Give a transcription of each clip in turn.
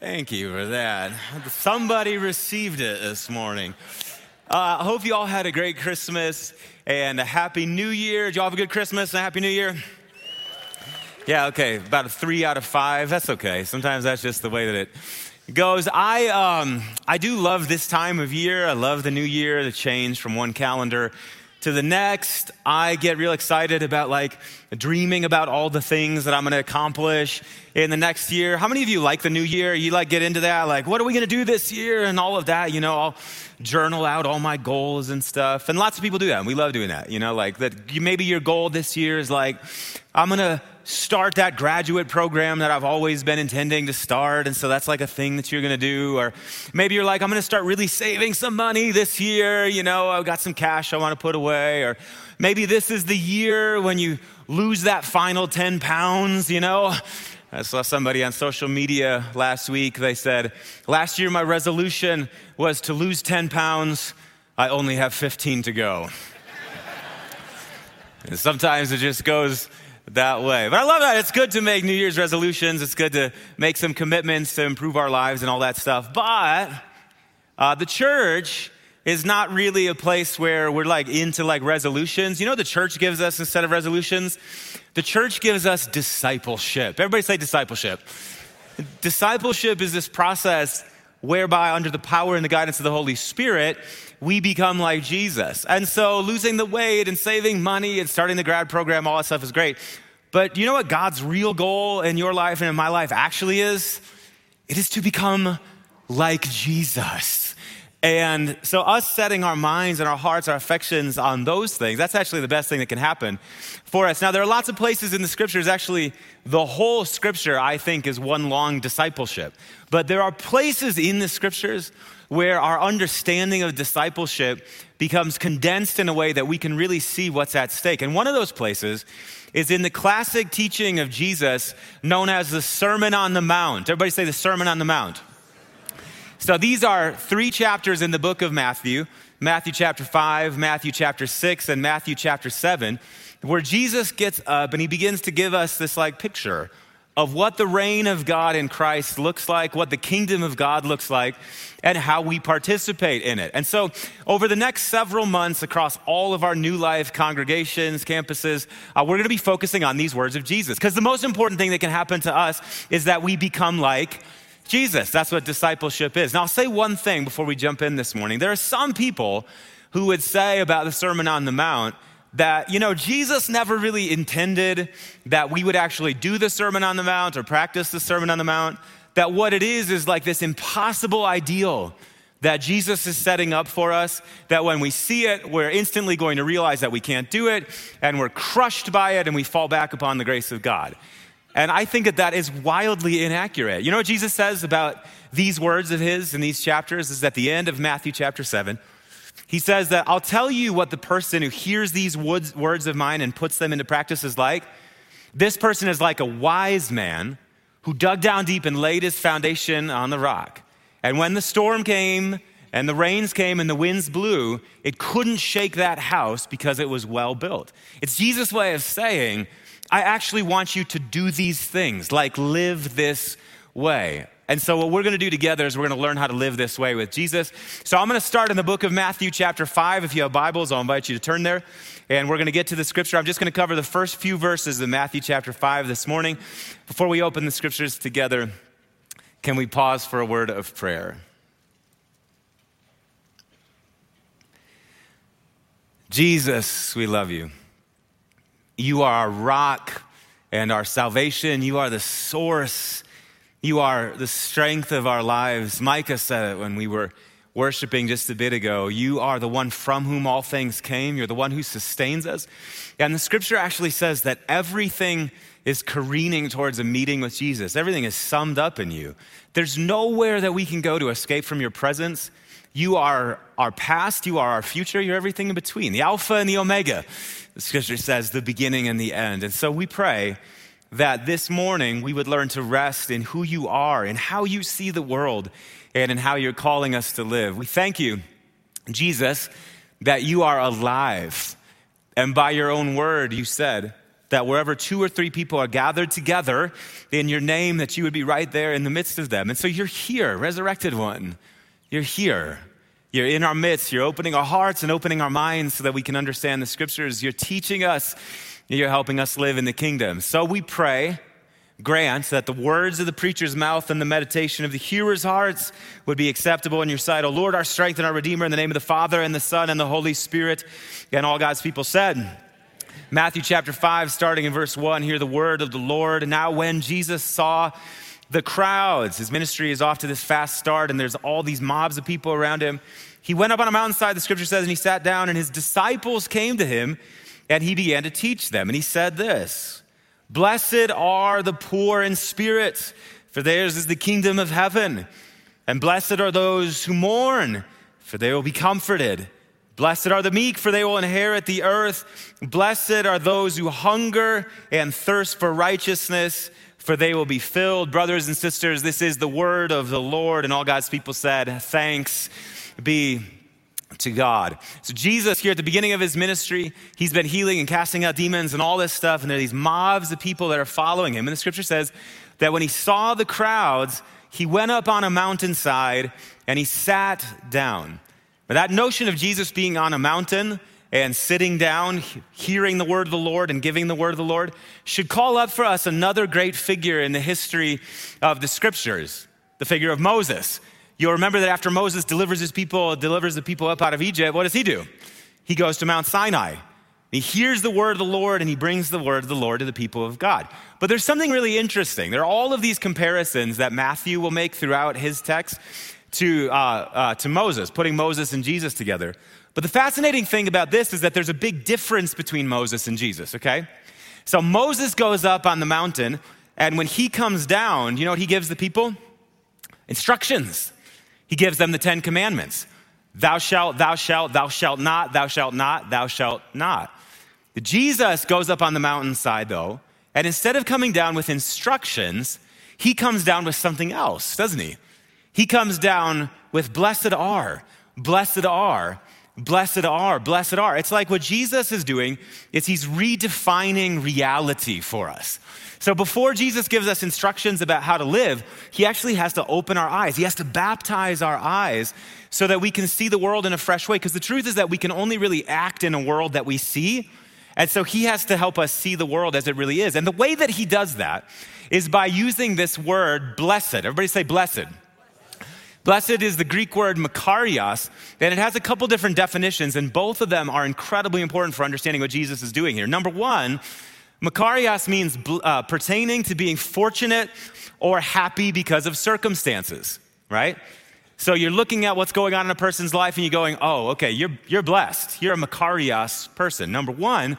Thank you for that. Somebody received it this morning. Uh, I hope you all had a great Christmas and a happy new year. Did you all have a good Christmas and a happy new year? Yeah, okay, about a three out of five. That's okay. Sometimes that's just the way that it goes. I, um, I do love this time of year. I love the new year, the change from one calendar to the next. I get real excited about like dreaming about all the things that I'm going to accomplish in the next year. How many of you like the new year? You like get into that? Like, what are we to do this year and all of that? You know, I'll journal out all my goals and stuff. And lots of people do that. And we love doing that. You know, like that maybe your goal this year is like, I'm to start that graduate program that I've always been intending to start. And so that's like a thing that you're going to do. Or maybe you're like, I'm going to start really saving some money this year. You know, I've got some cash I want to put away. Or maybe this is the year when you lose that final 10 pounds, you know. I saw somebody on social media last week. They said, Last year my resolution was to lose 10 pounds. I only have 15 to go. and sometimes it just goes that way. But I love that. It's good to make New Year's resolutions. It's good to make some commitments to improve our lives and all that stuff. But uh, the church is not really a place where we're like into like resolutions. You know the church gives us instead of resolutions? The church gives us discipleship. Everybody say discipleship. Discipleship is this process whereby, under the power and the guidance of the Holy Spirit, we become like Jesus. And so, losing the weight and saving money and starting the grad program, all that stuff is great. But you know what God's real goal in your life and in my life actually is? It is to become like Jesus. And so, us setting our minds and our hearts, our affections on those things, that's actually the best thing that can happen for us. Now, there are lots of places in the scriptures, actually, the whole scripture, I think, is one long discipleship. But there are places in the scriptures where our understanding of discipleship becomes condensed in a way that we can really see what's at stake. And one of those places is in the classic teaching of Jesus known as the Sermon on the Mount. Everybody say the Sermon on the Mount. So these are three chapters in the book of Matthew Matthew chapter 5, Matthew chapter 6, and Matthew chapter 7, where Jesus gets up and he begins to give us this like picture of what the reign of God in Christ looks like, what the kingdom of God looks like, and how we participate in it. And so, over the next several months across all of our new life congregations, campuses, uh, we're going to be focusing on these words of Jesus. Because the most important thing that can happen to us is that we become like Jesus. That's what discipleship is. Now, I'll say one thing before we jump in this morning. There are some people who would say about the Sermon on the Mount that, you know, Jesus never really intended that we would actually do the Sermon on the Mount or practice the Sermon on the Mount. That what it is is like this impossible ideal that Jesus is setting up for us, that when we see it, we're instantly going to realize that we can't do it, and we're crushed by it, and we fall back upon the grace of God. And I think that that is wildly inaccurate. You know what Jesus says about these words of his in these chapters is at the end of Matthew chapter 7. He says that I'll tell you what the person who hears these words of mine and puts them into practice is like. This person is like a wise man who dug down deep and laid his foundation on the rock. And when the storm came and the rains came and the winds blew, it couldn't shake that house because it was well built. It's Jesus' way of saying, I actually want you to do these things, like live this way. And so, what we're going to do together is we're going to learn how to live this way with Jesus. So, I'm going to start in the book of Matthew, chapter 5. If you have Bibles, I'll invite you to turn there. And we're going to get to the scripture. I'm just going to cover the first few verses of Matthew, chapter 5 this morning. Before we open the scriptures together, can we pause for a word of prayer? Jesus, we love you. You are our rock and our salvation. You are the source. You are the strength of our lives. Micah said it when we were worshiping just a bit ago. You are the one from whom all things came. You're the one who sustains us. And the scripture actually says that everything is careening towards a meeting with Jesus. Everything is summed up in you. There's nowhere that we can go to escape from your presence. You are our past, you are our future, you're everything in between, the Alpha and the Omega. The scripture says the beginning and the end. And so we pray that this morning we would learn to rest in who you are and how you see the world and in how you're calling us to live. We thank you, Jesus, that you are alive. And by your own word, you said that wherever two or three people are gathered together in your name, that you would be right there in the midst of them. And so you're here, resurrected one. You're here. You're in our midst. You're opening our hearts and opening our minds so that we can understand the scriptures. You're teaching us. You're helping us live in the kingdom. So we pray, grant that the words of the preacher's mouth and the meditation of the hearer's hearts would be acceptable in your sight. O Lord, our strength and our Redeemer, in the name of the Father and the Son and the Holy Spirit. And all God's people said, Matthew chapter 5, starting in verse 1, hear the word of the Lord. And now, when Jesus saw the crowds, his ministry is off to this fast start, and there's all these mobs of people around him. He went up on a mountainside, the scripture says, and he sat down, and his disciples came to him, and he began to teach them. And he said this Blessed are the poor in spirit, for theirs is the kingdom of heaven. And blessed are those who mourn, for they will be comforted. Blessed are the meek, for they will inherit the earth. Blessed are those who hunger and thirst for righteousness, for they will be filled. Brothers and sisters, this is the word of the Lord. And all God's people said, Thanks be to God. So, Jesus, here at the beginning of his ministry, he's been healing and casting out demons and all this stuff. And there are these mobs of people that are following him. And the scripture says that when he saw the crowds, he went up on a mountainside and he sat down. That notion of Jesus being on a mountain and sitting down, hearing the word of the Lord and giving the word of the Lord should call up for us another great figure in the history of the scriptures, the figure of Moses. You'll remember that after Moses delivers his people, delivers the people up out of Egypt, what does he do? He goes to Mount Sinai. He hears the word of the Lord and he brings the word of the Lord to the people of God. But there's something really interesting. There are all of these comparisons that Matthew will make throughout his text to, uh, uh, to Moses, putting Moses and Jesus together. But the fascinating thing about this is that there's a big difference between Moses and Jesus, okay? So Moses goes up on the mountain, and when he comes down, you know what he gives the people? Instructions. He gives them the Ten Commandments Thou shalt, thou shalt, thou shalt not, thou shalt not, thou shalt not. Jesus goes up on the mountainside, though, and instead of coming down with instructions, he comes down with something else, doesn't he? He comes down with blessed are, blessed are, blessed are, blessed are. It's like what Jesus is doing is he's redefining reality for us. So before Jesus gives us instructions about how to live, he actually has to open our eyes. He has to baptize our eyes so that we can see the world in a fresh way. Because the truth is that we can only really act in a world that we see. And so he has to help us see the world as it really is. And the way that he does that is by using this word blessed. Everybody say blessed. Blessed is the Greek word makarios, and it has a couple different definitions, and both of them are incredibly important for understanding what Jesus is doing here. Number one, makarios means uh, pertaining to being fortunate or happy because of circumstances, right? So you're looking at what's going on in a person's life and you're going, oh, okay, you're, you're blessed. You're a makarios person, number one.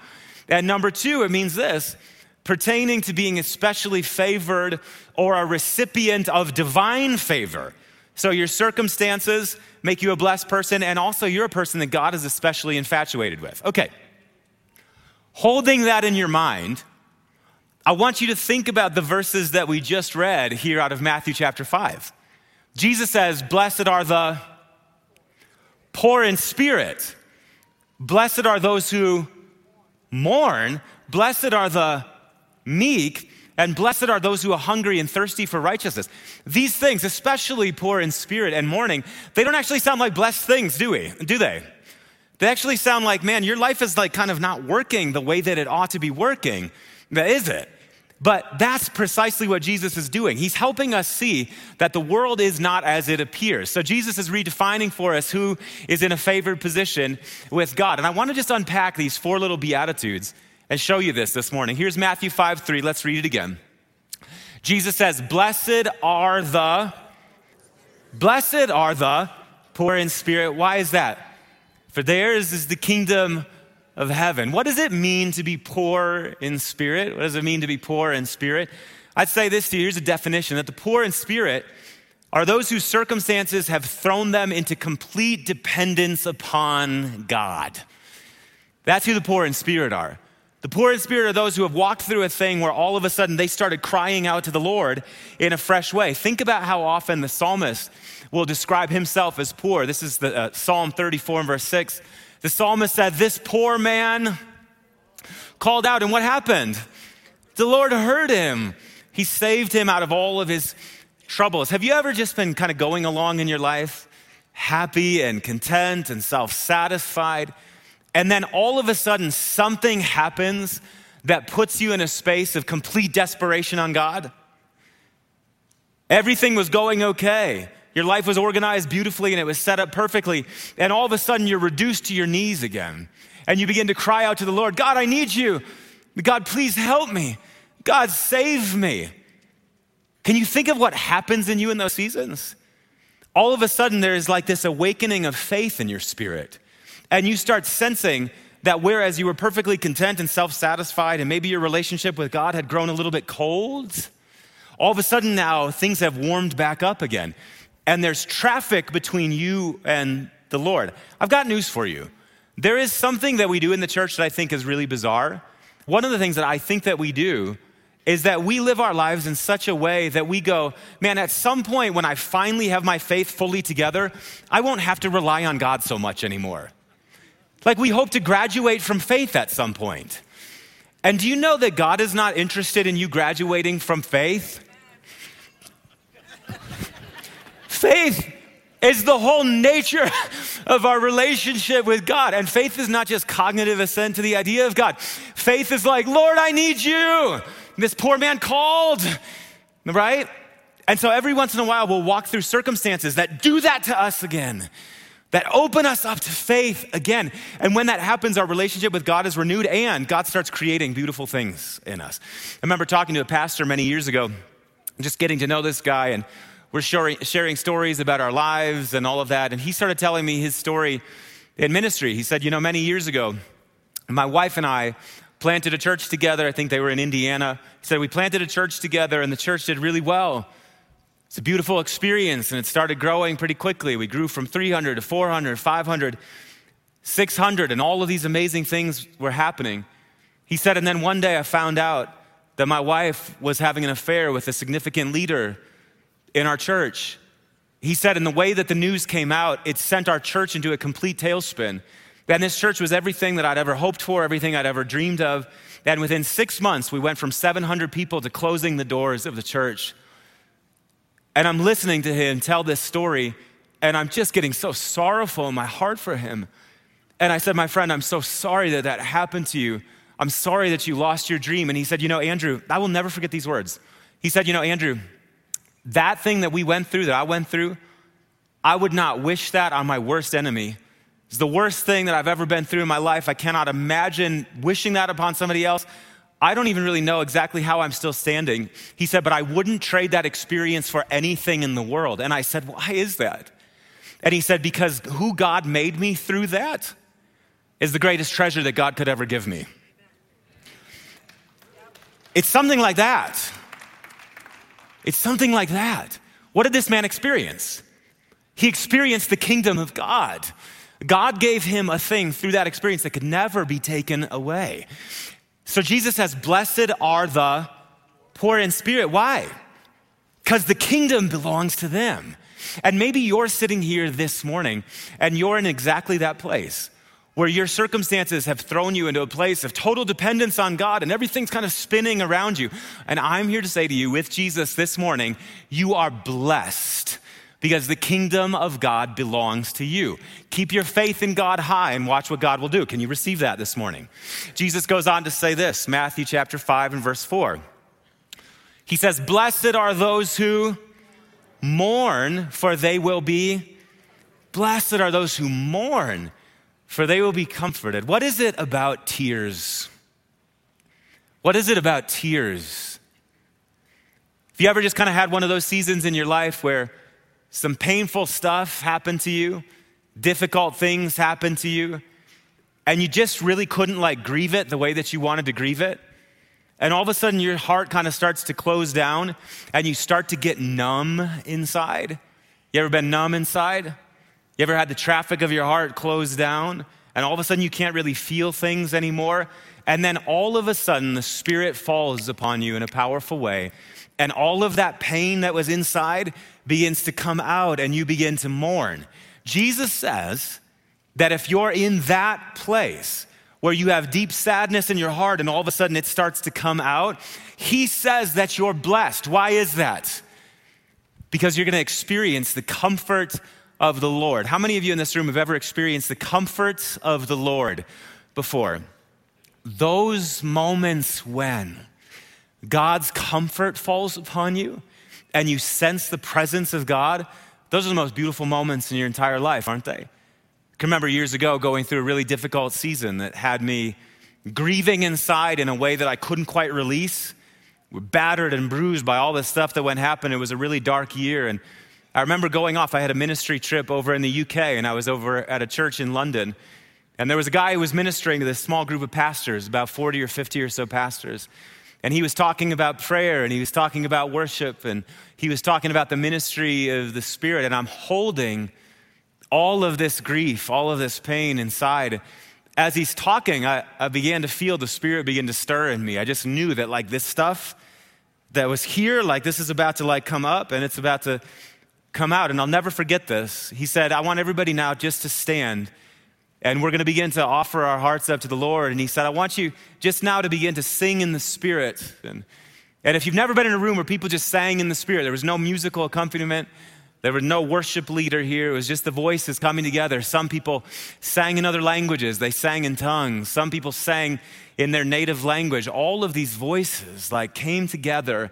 And number two, it means this pertaining to being especially favored or a recipient of divine favor. So your circumstances make you a blessed person, and also you're a person that God is especially infatuated with. Okay. Holding that in your mind, I want you to think about the verses that we just read here out of Matthew chapter 5. Jesus says, Blessed are the poor in spirit. Blessed are those who mourn. Blessed are the meek and blessed are those who are hungry and thirsty for righteousness. These things, especially poor in spirit and mourning, they don't actually sound like blessed things, do we? Do they? They actually sound like, man, your life is like kind of not working the way that it ought to be working. That is it. But that's precisely what Jesus is doing. He's helping us see that the world is not as it appears. So Jesus is redefining for us who is in a favored position with God. And I want to just unpack these four little beatitudes and show you this this morning. Here's Matthew 5 3. Let's read it again. Jesus says, Blessed are the, blessed are the poor in spirit. Why is that? For theirs is the kingdom of heaven. What does it mean to be poor in spirit? What does it mean to be poor in spirit? I'd say this to you here's a definition that the poor in spirit are those whose circumstances have thrown them into complete dependence upon God. That's who the poor in spirit are. The poor in spirit are those who have walked through a thing where all of a sudden they started crying out to the Lord in a fresh way. Think about how often the psalmist will describe himself as poor. This is the uh, Psalm 34 and verse 6. The psalmist said, This poor man called out. And what happened? The Lord heard him. He saved him out of all of his troubles. Have you ever just been kind of going along in your life, happy and content and self satisfied? And then all of a sudden, something happens that puts you in a space of complete desperation on God? Everything was going okay. Your life was organized beautifully and it was set up perfectly. And all of a sudden, you're reduced to your knees again. And you begin to cry out to the Lord God, I need you. God, please help me. God, save me. Can you think of what happens in you in those seasons? All of a sudden, there is like this awakening of faith in your spirit. And you start sensing that whereas you were perfectly content and self satisfied, and maybe your relationship with God had grown a little bit cold, all of a sudden now things have warmed back up again and there's traffic between you and the Lord, I've got news for you. There is something that we do in the church that I think is really bizarre. One of the things that I think that we do is that we live our lives in such a way that we go, man, at some point when I finally have my faith fully together, I won't have to rely on God so much anymore. Like we hope to graduate from faith at some point. And do you know that God is not interested in you graduating from faith? Faith is the whole nature of our relationship with God. And faith is not just cognitive assent to the idea of God. Faith is like, Lord, I need you. This poor man called, right? And so every once in a while, we'll walk through circumstances that do that to us again, that open us up to faith again. And when that happens, our relationship with God is renewed and God starts creating beautiful things in us. I remember talking to a pastor many years ago, just getting to know this guy and we're sharing, stories about our lives and all of that. And he started telling me his story in ministry. He said, You know, many years ago, my wife and I planted a church together. I think they were in Indiana. He said, We planted a church together, and the church did really well. It's a beautiful experience, and it started growing pretty quickly. We grew from 300 to 400, 500, 600, and all of these amazing things were happening. He said, And then one day I found out that my wife was having an affair with a significant leader in our church. He said, in the way that the news came out, it sent our church into a complete tailspin. And this church was everything that I'd ever hoped for, everything I'd ever dreamed of. And within six months, we went from 700 people to closing the doors of the church. And I'm listening to him tell this story, and I'm just getting so sorrowful in my heart for him. And I said, My friend, I'm so sorry that that happened to you. I'm sorry that you lost your dream. And he said, You know, Andrew, I will never forget these words. He said, You know, Andrew, that thing that we went through, that I went through, I would not wish that on my worst enemy. It's the worst thing that I've ever been through in my life. I cannot imagine wishing that upon somebody else. I don't even really know exactly how I'm still standing. He said, but I wouldn't trade that experience for anything in the world. And I said, why is that? And he said, because who God made me through that is the greatest treasure that God could ever give me. It's something like that. It's something like that. What did this man experience? He experienced the kingdom of God. God gave him a thing through that experience that could never be taken away. So Jesus says, Blessed are the poor in spirit. Why? Because the kingdom belongs to them. And maybe you're sitting here this morning and you're in exactly that place where your circumstances have thrown you into a place of total dependence on God and everything's kind of spinning around you. And I'm here to say to you, with Jesus this morning, you are blessed because the kingdom of God belongs to you. Keep your faith in God high and watch what God will do. Can you receive that this morning? Jesus goes on to say this Matthew chapter 5 and verse 4. He says, Blessed are those who mourn, for they will be. Blessed are those who mourn for they will be comforted. What is it about tears? What is it about tears? If you ever just kind of had one of those seasons in your life where some painful stuff happened to you, difficult things happened to you, and you just really couldn't like grieve it the way that you wanted to grieve it, and all of a sudden your heart kind of starts to close down and you start to get numb inside. You ever been numb inside? You ever had the traffic of your heart closed down and all of a sudden you can't really feel things anymore? And then all of a sudden the Spirit falls upon you in a powerful way. And all of that pain that was inside begins to come out and you begin to mourn. Jesus says that if you're in that place where you have deep sadness in your heart and all of a sudden it starts to come out, he says that you're blessed. Why is that? Because you're going to experience the comfort of the Lord. How many of you in this room have ever experienced the comforts of the Lord before? Those moments when God's comfort falls upon you and you sense the presence of God, those are the most beautiful moments in your entire life, aren't they? I can remember years ago going through a really difficult season that had me grieving inside in a way that I couldn't quite release. We're battered and bruised by all the stuff that went happen. It was a really dark year. And I remember going off. I had a ministry trip over in the UK, and I was over at a church in London. And there was a guy who was ministering to this small group of pastors, about 40 or 50 or so pastors. And he was talking about prayer and he was talking about worship and he was talking about the ministry of the Spirit. And I'm holding all of this grief, all of this pain inside. As he's talking, I, I began to feel the Spirit begin to stir in me. I just knew that, like, this stuff that was here, like, this is about to, like, come up and it's about to come out. And I'll never forget this. He said, I want everybody now just to stand and we're going to begin to offer our hearts up to the Lord. And he said, I want you just now to begin to sing in the Spirit. And, and if you've never been in a room where people just sang in the Spirit, there was no musical accompaniment, there was no worship leader here. It was just the voices coming together. Some people sang in other languages, they sang in tongues. Some people sang in their native language. All of these voices like came together.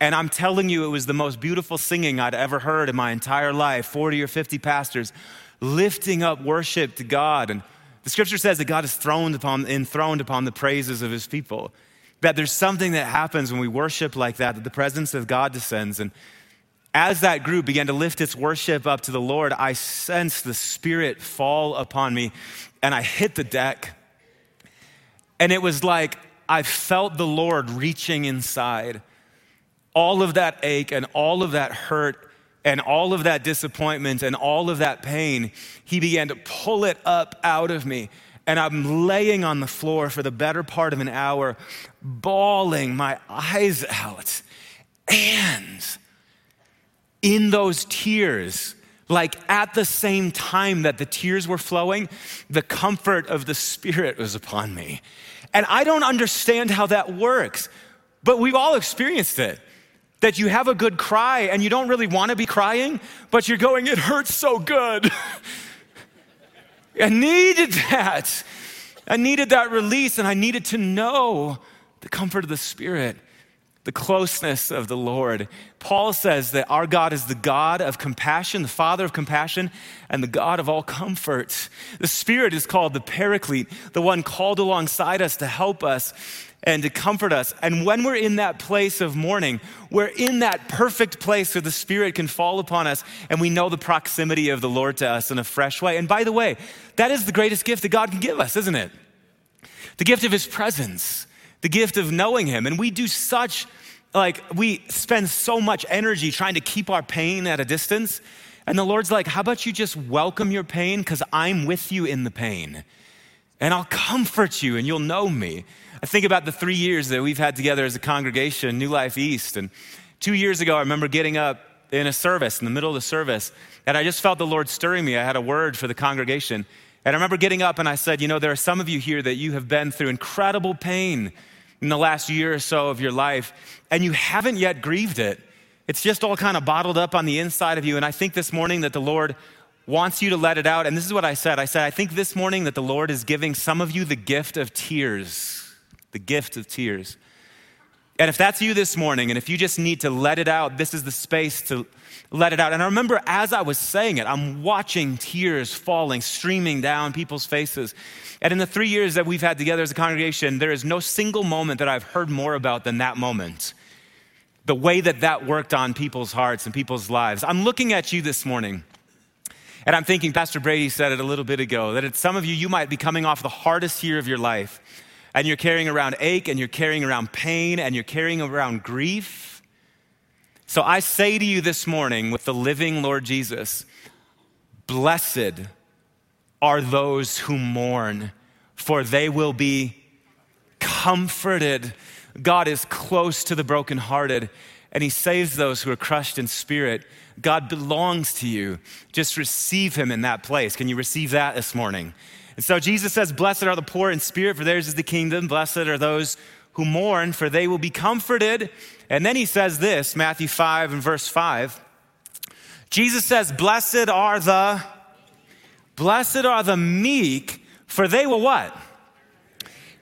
And I'm telling you, it was the most beautiful singing I'd ever heard in my entire life. 40 or 50 pastors lifting up worship to God. And the scripture says that God is throned upon, enthroned upon the praises of his people. That there's something that happens when we worship like that, that the presence of God descends. And as that group began to lift its worship up to the Lord, I sensed the Spirit fall upon me and I hit the deck. And it was like I felt the Lord reaching inside. All of that ache and all of that hurt and all of that disappointment and all of that pain, he began to pull it up out of me. And I'm laying on the floor for the better part of an hour, bawling my eyes out. And in those tears, like at the same time that the tears were flowing, the comfort of the Spirit was upon me. And I don't understand how that works, but we've all experienced it that you have a good cry and you don't really want to be crying, but you're going, it hurts so good. I needed that. I needed that release and I needed to know the comfort of the Spirit, the closeness of the Lord. Paul says that our God is the God of compassion, the Father of compassion, and the God of all comfort. The Spirit is called the Paraclete, the one called alongside us to help us and to comfort us. And when we're in that place of mourning, we're in that perfect place where the Spirit can fall upon us and we know the proximity of the Lord to us in a fresh way. And by the way, that is the greatest gift that God can give us, isn't it? The gift of His presence, the gift of knowing Him. And we do such, like, we spend so much energy trying to keep our pain at a distance. And the Lord's like, how about you just welcome your pain because I'm with you in the pain and I'll comfort you and you'll know me. I think about the three years that we've had together as a congregation, New Life East. And two years ago, I remember getting up in a service, in the middle of the service, and I just felt the Lord stirring me. I had a word for the congregation. And I remember getting up and I said, You know, there are some of you here that you have been through incredible pain in the last year or so of your life, and you haven't yet grieved it. It's just all kind of bottled up on the inside of you. And I think this morning that the Lord wants you to let it out. And this is what I said I said, I think this morning that the Lord is giving some of you the gift of tears the gift of tears. And if that's you this morning, and if you just need to let it out, this is the space to let it out. And I remember as I was saying it, I'm watching tears falling, streaming down people's faces. And in the three years that we've had together as a congregation, there is no single moment that I've heard more about than that moment. The way that that worked on people's hearts and people's lives. I'm looking at you this morning. And I'm thinking, Pastor Brady said it a little bit ago, that it's some of you, you might be coming off the hardest year of your life and you're carrying around ache and you're carrying around pain and you're carrying around grief. So I say to you this morning with the living Lord Jesus, blessed are those who mourn, for they will be comforted. God is close to the brokenhearted and he saves those who are crushed in spirit. God belongs to you. Just receive him in that place. Can you receive that this morning? And so Jesus says, Blessed are the poor in spirit, for theirs is the kingdom. Blessed are those who mourn, for they will be comforted. And then he says this, Matthew 5 and verse 5. Jesus says, Blessed are the blessed are the meek, for they will what?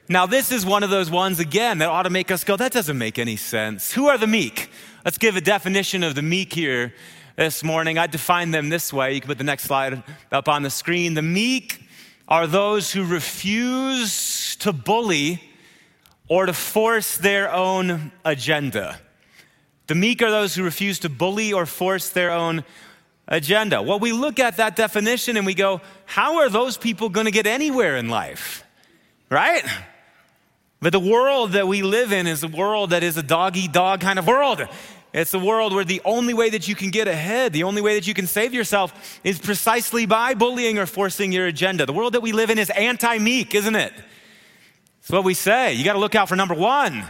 Now, this is one of those ones again that ought to make us go, that doesn't make any sense. Who are the meek? Let's give a definition of the meek here this morning. I define them this way. You can put the next slide up on the screen. The meek are those who refuse to bully or to force their own agenda. The meek are those who refuse to bully or force their own agenda. Well, we look at that definition and we go, how are those people going to get anywhere in life? Right? But the world that we live in is a world that is a dog eat dog kind of world. It's a world where the only way that you can get ahead, the only way that you can save yourself is precisely by bullying or forcing your agenda. The world that we live in is anti meek, isn't it? That's what we say. You got to look out for number one.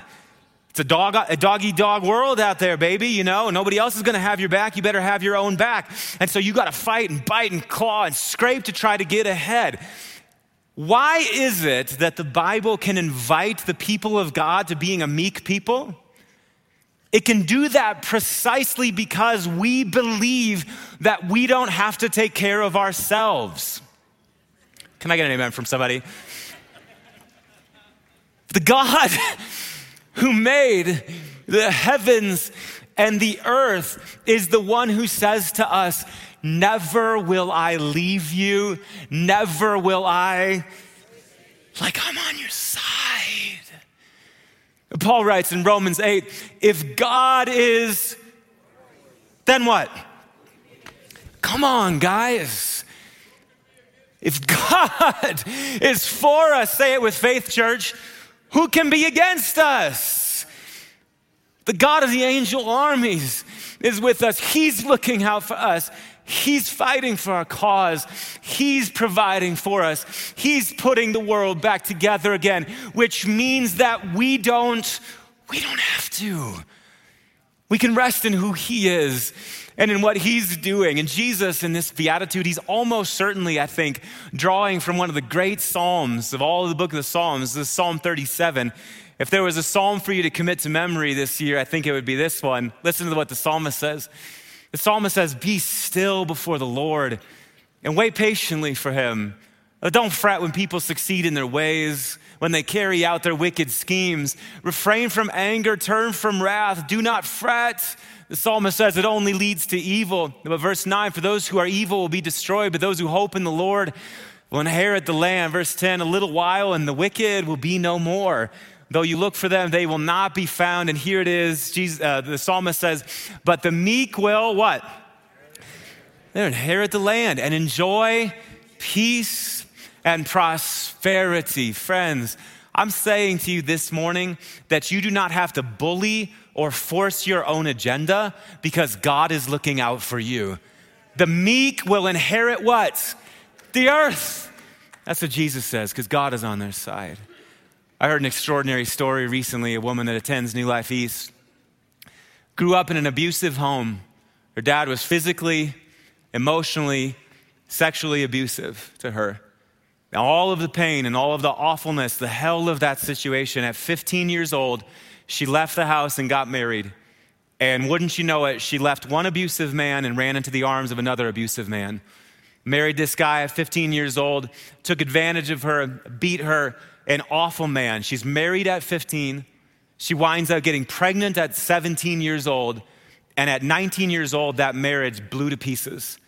It's a dog, a doggy dog world out there, baby. You know, nobody else is going to have your back. You better have your own back. And so you got to fight and bite and claw and scrape to try to get ahead. Why is it that the Bible can invite the people of God to being a meek people? It can do that precisely because we believe that we don't have to take care of ourselves. Can I get an amen from somebody? The God who made the heavens and the earth is the one who says to us, Never will I leave you. Never will I. Like, I'm on your side. Paul writes in Romans 8 if God is, then what? Come on, guys. If God is for us, say it with faith, church, who can be against us? The God of the angel armies is with us. He's looking out for us. He's fighting for our cause. He's providing for us. He's putting the world back together again, which means that we don't we don't have to. We can rest in who he is and in what he's doing. And Jesus, in this beatitude, he's almost certainly, I think, drawing from one of the great Psalms of all of the book of the Psalms, the Psalm 37. If there was a psalm for you to commit to memory this year, I think it would be this one. Listen to what the psalmist says. The psalmist says, Be still before the Lord and wait patiently for him. Uh, don't fret when people succeed in their ways, when they carry out their wicked schemes. Refrain from anger, turn from wrath. Do not fret. The psalmist says it only leads to evil. But verse 9, for those who are evil will be destroyed, but those who hope in the Lord will inherit the land. Verse 10, a little while and the wicked will be no more. Though you look for them, they will not be found. And here it is. Jesus, uh, the psalmist says, But the meek will what? They'll inherit the land and enjoy peace and prosperity. Friends, I'm saying to you this morning that you do not have to bully or force your own agenda because God is looking out for you. The meek will inherit what? The earth. That's what Jesus says because God is on their side. I heard an extraordinary story recently. A woman that attends New Life East grew up in an abusive home. Her dad was physically, emotionally, sexually abusive to her. Now, all of the pain and all of the awfulness, the hell of that situation, at 15 years old, she left the house and got married. And wouldn't you know it, she left one abusive man and ran into the arms of another abusive man. Married this guy at 15 years old, took advantage of her, beat her, an awful man. She's married at 15. She winds up getting pregnant at 17 years old. And at 19 years old, that marriage blew to pieces.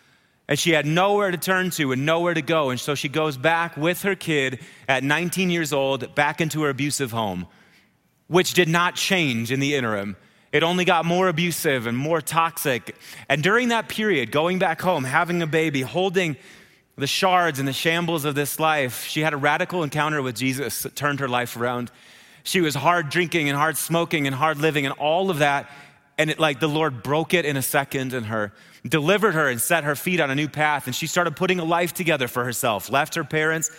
And she had nowhere to turn to and nowhere to go. And so she goes back with her kid at 19 years old back into her abusive home, which did not change in the interim. It only got more abusive and more toxic. And during that period, going back home, having a baby, holding the shards and the shambles of this life, she had a radical encounter with Jesus that turned her life around. She was hard drinking and hard smoking and hard living and all of that. And it like the Lord broke it in a second in her, delivered her and set her feet on a new path. And she started putting a life together for herself, left her parents,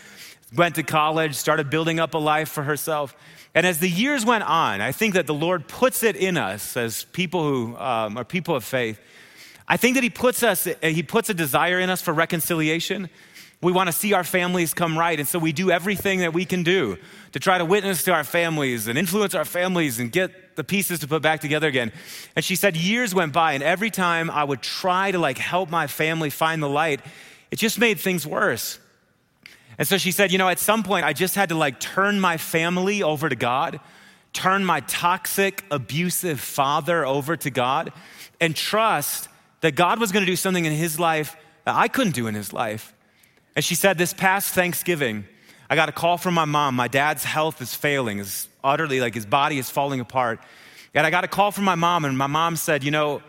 went to college, started building up a life for herself. And as the years went on, I think that the Lord puts it in us as people who um, are people of faith I think that he puts us, uh, he puts a desire in us for reconciliation. We want to see our families come right. And so we do everything that we can do to try to witness to our families and influence our families and get the pieces to put back together again. And she said years went by, and every time I would try to like help my family find the light, it just made things worse. And so she said, you know, at some point I just had to like turn my family over to God, turn my toxic, abusive father over to God, and trust that God was going to do something in his life that I couldn't do in his life. And she said, This past Thanksgiving, I got a call from my mom. My dad's health is failing, is utterly like his body is falling apart. And I got a call from my mom, and my mom said, You know,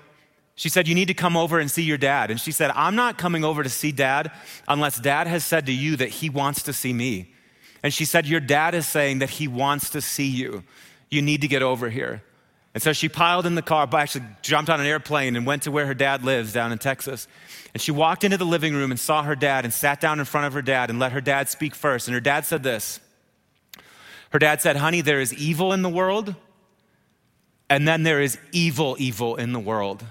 she said, You need to come over and see your dad. And she said, I'm not coming over to see dad unless dad has said to you that he wants to see me. And she said, Your dad is saying that he wants to see you. You need to get over here. And so she piled in the car, but actually jumped on an airplane and went to where her dad lives down in Texas. And she walked into the living room and saw her dad and sat down in front of her dad and let her dad speak first. And her dad said this Her dad said, Honey, there is evil in the world, and then there is evil, evil in the world.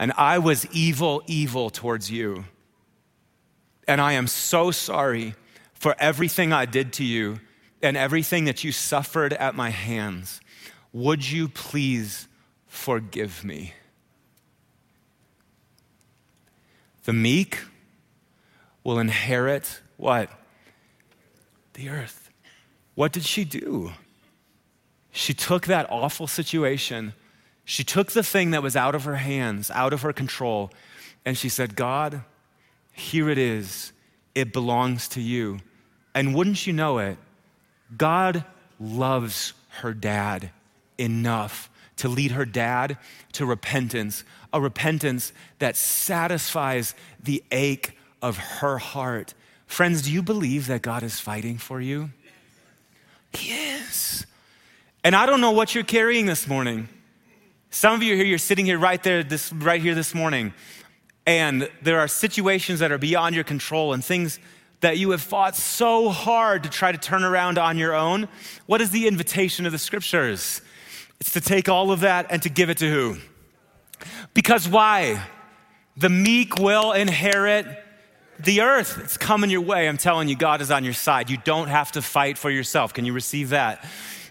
And I was evil, evil towards you. And I am so sorry for everything I did to you and everything that you suffered at my hands. Would you please forgive me? The meek will inherit what? The earth. What did she do? She took that awful situation, she took the thing that was out of her hands, out of her control, and she said, God, here it is. It belongs to you. And wouldn't you know it, God loves her dad enough to lead her dad to repentance, a repentance that satisfies the ache of her heart. Friends, do you believe that God is fighting for you? He is. And I don't know what you're carrying this morning. Some of you here, you're sitting here right there, this, right here this morning, and there are situations that are beyond your control and things that you have fought so hard to try to turn around on your own. What is the invitation of the scriptures? It's to take all of that and to give it to who? Because why? The meek will inherit the earth. It's coming your way. I'm telling you, God is on your side. You don't have to fight for yourself. Can you receive that?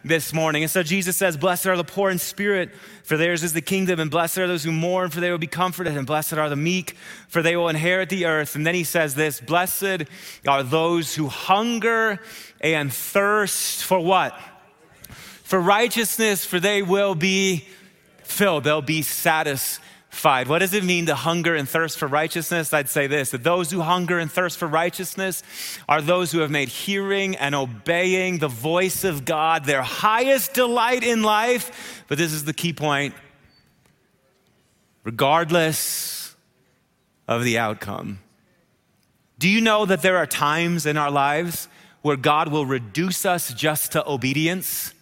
this morning. And so Jesus says, Blessed are the poor in spirit, for theirs is the kingdom, and blessed are those who mourn, for they will be comforted, and blessed are the meek, for they will inherit the earth. And then he says this Blessed are those who hunger and thirst for what? For righteousness, for they will be filled. They'll be satisfied. What does it mean to hunger and thirst for righteousness? I'd say this that those who hunger and thirst for righteousness are those who have made hearing and obeying the voice of God their highest delight in life. But this is the key point regardless of the outcome. Do you know that there are times in our lives where God will reduce us just to obedience?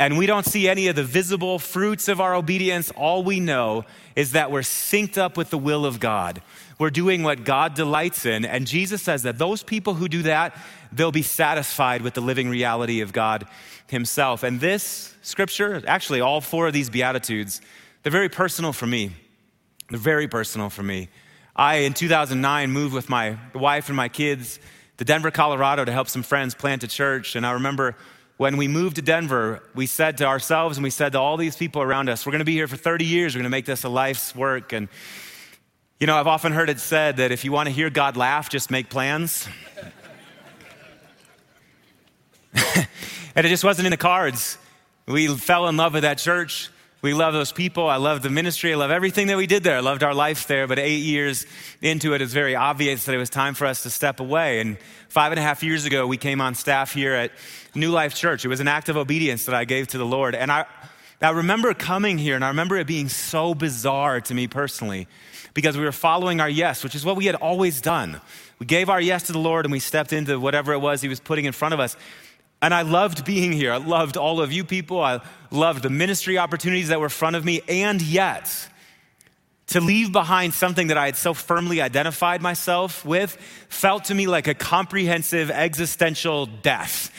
And we don't see any of the visible fruits of our obedience, all we know is that we're synced up with the will of God. We're doing what God delights in. And Jesus says that those people who do that, they'll be satisfied with the living reality of God Himself. And this scripture, actually, all four of these Beatitudes, they're very personal for me. They're very personal for me. I, in 2009, moved with my wife and my kids to Denver, Colorado to help some friends plant a church. And I remember when we moved to Denver, we said to ourselves and we said to all these people around us, we're going to be here for 30 years. We're going to make this a life's work. And, you know, I've often heard it said that if you want to hear God laugh, just make plans. and it just wasn't in the cards. We fell in love with that church. We love those people. I love the ministry. I love everything that we did there. I loved our life there. But eight years into it, it's very obvious that it was time for us to step away. And five and a half years ago, we came on staff here at New Life Church. It was an act of obedience that I gave to the Lord. And I, I remember coming here, and I remember it being so bizarre to me personally because we were following our yes, which is what we had always done. We gave our yes to the Lord and we stepped into whatever it was He was putting in front of us. And I loved being here. I loved all of you people. I loved the ministry opportunities that were in front of me. And yet, to leave behind something that I had so firmly identified myself with felt to me like a comprehensive existential death.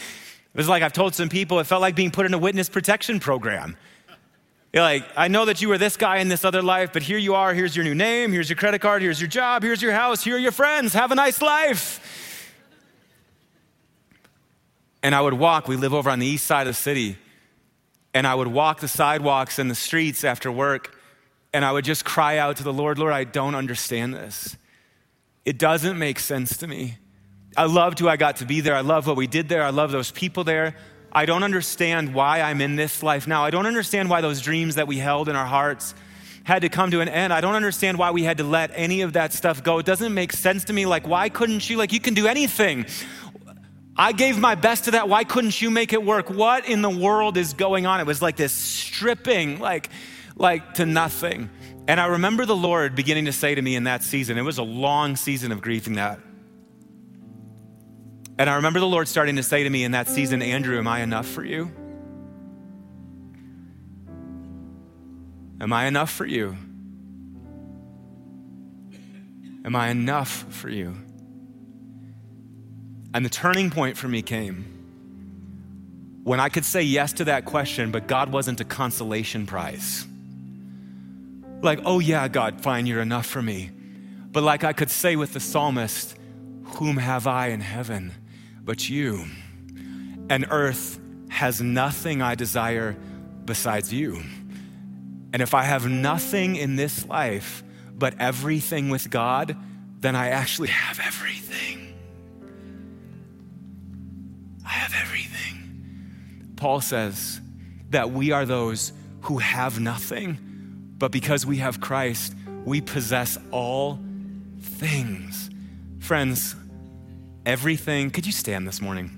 It was like I've told some people, it felt like being put in a witness protection program. You're like, I know that you were this guy in this other life, but here you are. Here's your new name. Here's your credit card. Here's your job. Here's your house. Here are your friends. Have a nice life. And I would walk. We live over on the east side of the city. And I would walk the sidewalks and the streets after work. And I would just cry out to the Lord, Lord, I don't understand this. It doesn't make sense to me. I loved who I got to be there. I love what we did there. I love those people there. I don't understand why I'm in this life now. I don't understand why those dreams that we held in our hearts had to come to an end. I don't understand why we had to let any of that stuff go. It doesn't make sense to me. Like, why couldn't you? Like, you can do anything. I gave my best to that. Why couldn't you make it work? What in the world is going on? It was like this stripping, like, like to nothing. And I remember the Lord beginning to say to me in that season, it was a long season of grieving that. And I remember the Lord starting to say to me in that season, Andrew, am I enough for you? Am I enough for you? Am I enough for you? And the turning point for me came when I could say yes to that question, but God wasn't a consolation prize. Like, oh yeah, God, fine, you're enough for me. But like I could say with the psalmist, Whom have I in heaven? but you. And earth has nothing I desire besides you. And if I have nothing in this life but everything with God, then I actually have everything. Have everything. Paul says that we are those who have nothing, but because we have Christ, we possess all things. Friends, everything. Could you stand this morning?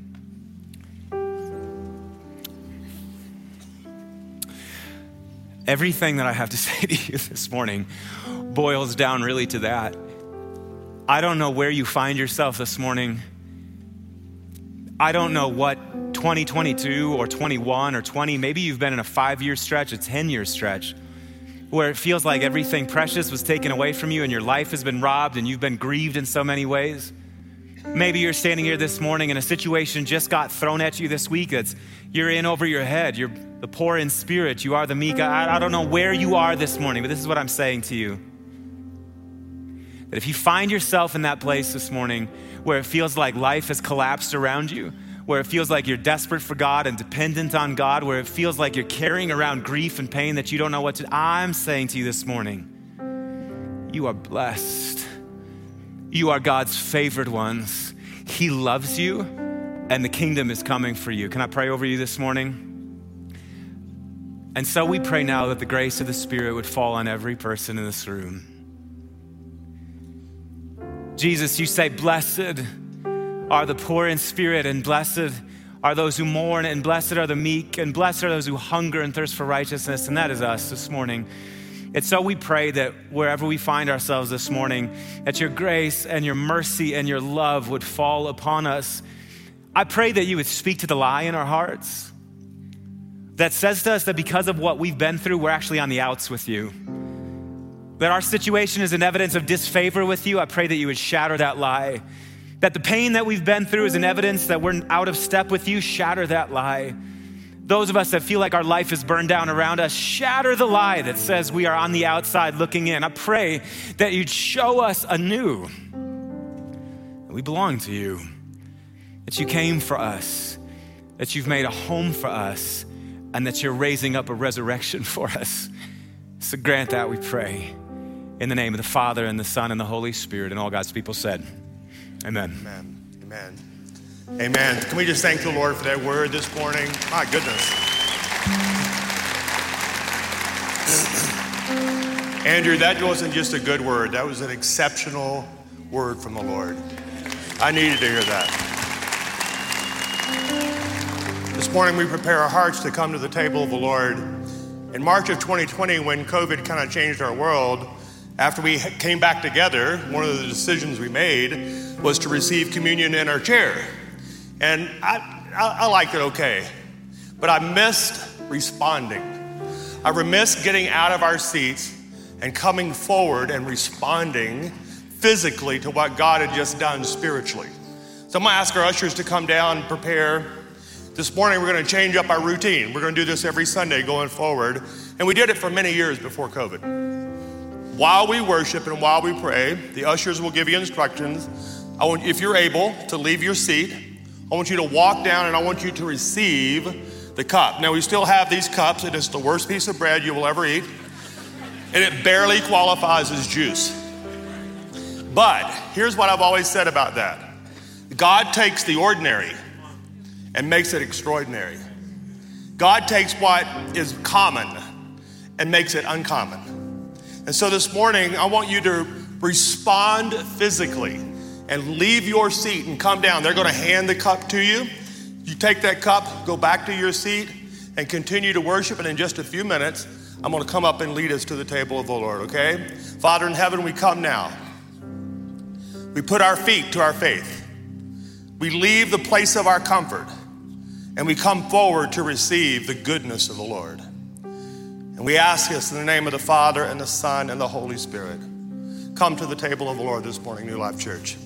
Everything that I have to say to you this morning boils down really to that. I don't know where you find yourself this morning. I don't know what 2022 or 21 or 20, maybe you've been in a five year stretch, a 10 year stretch, where it feels like everything precious was taken away from you and your life has been robbed and you've been grieved in so many ways. Maybe you're standing here this morning and a situation just got thrown at you this week that's you're in over your head. You're the poor in spirit. You are the meek. I, I don't know where you are this morning, but this is what I'm saying to you. That if you find yourself in that place this morning where it feels like life has collapsed around you, where it feels like you're desperate for God and dependent on God, where it feels like you're carrying around grief and pain that you don't know what to, I'm saying to you this morning, you are blessed you are God's favored ones. He loves you, and the kingdom is coming for you. Can I pray over you this morning? And so we pray now that the grace of the Spirit would fall on every person in this room. Jesus, you say, Blessed are the poor in spirit, and blessed are those who mourn, and blessed are the meek, and blessed are those who hunger and thirst for righteousness. And that is us this morning. And so we pray that wherever we find ourselves this morning, that your grace and your mercy and your love would fall upon us. I pray that you would speak to the lie in our hearts that says to us that because of what we've been through, we're actually on the outs with you. That our situation is an evidence of disfavor with you. I pray that you would shatter that lie. That the pain that we've been through is an evidence that we're out of step with you. Shatter that lie. Those of us that feel like our life is burned down around us, shatter the lie that says we are on the outside looking in. I pray that you'd show us anew that we belong to you, that you came for us, that you've made a home for us, and that you're raising up a resurrection for us. So grant that, we pray. In the name of the Father, and the Son, and the Holy Spirit, and all God's people said, Amen. Amen. Amen. Amen. Can we just thank the Lord for that word this morning? My goodness. Andrew, that wasn't just a good word, that was an exceptional word from the Lord. I needed to hear that. This morning, we prepare our hearts to come to the table of the Lord. In March of 2020, when COVID kind of changed our world, after we came back together, one of the decisions we made was to receive communion in our chair. And I, I, I liked it okay. But I missed responding. I missed getting out of our seats and coming forward and responding physically to what God had just done spiritually. So I'm gonna ask our ushers to come down and prepare. This morning we're gonna change up our routine. We're gonna do this every Sunday going forward. And we did it for many years before COVID. While we worship and while we pray, the ushers will give you instructions. I want, if you're able to leave your seat, I want you to walk down and I want you to receive the cup. Now, we still have these cups. It is the worst piece of bread you will ever eat, and it barely qualifies as juice. But here's what I've always said about that God takes the ordinary and makes it extraordinary. God takes what is common and makes it uncommon. And so this morning, I want you to respond physically and leave your seat and come down. They're going to hand the cup to you. You take that cup, go back to your seat, and continue to worship. And in just a few minutes, I'm going to come up and lead us to the table of the Lord, okay? Father in heaven, we come now. We put our feet to our faith. We leave the place of our comfort and we come forward to receive the goodness of the Lord. And we ask this in the name of the Father and the Son and the Holy Spirit. Come to the table of the Lord this morning, New Life Church.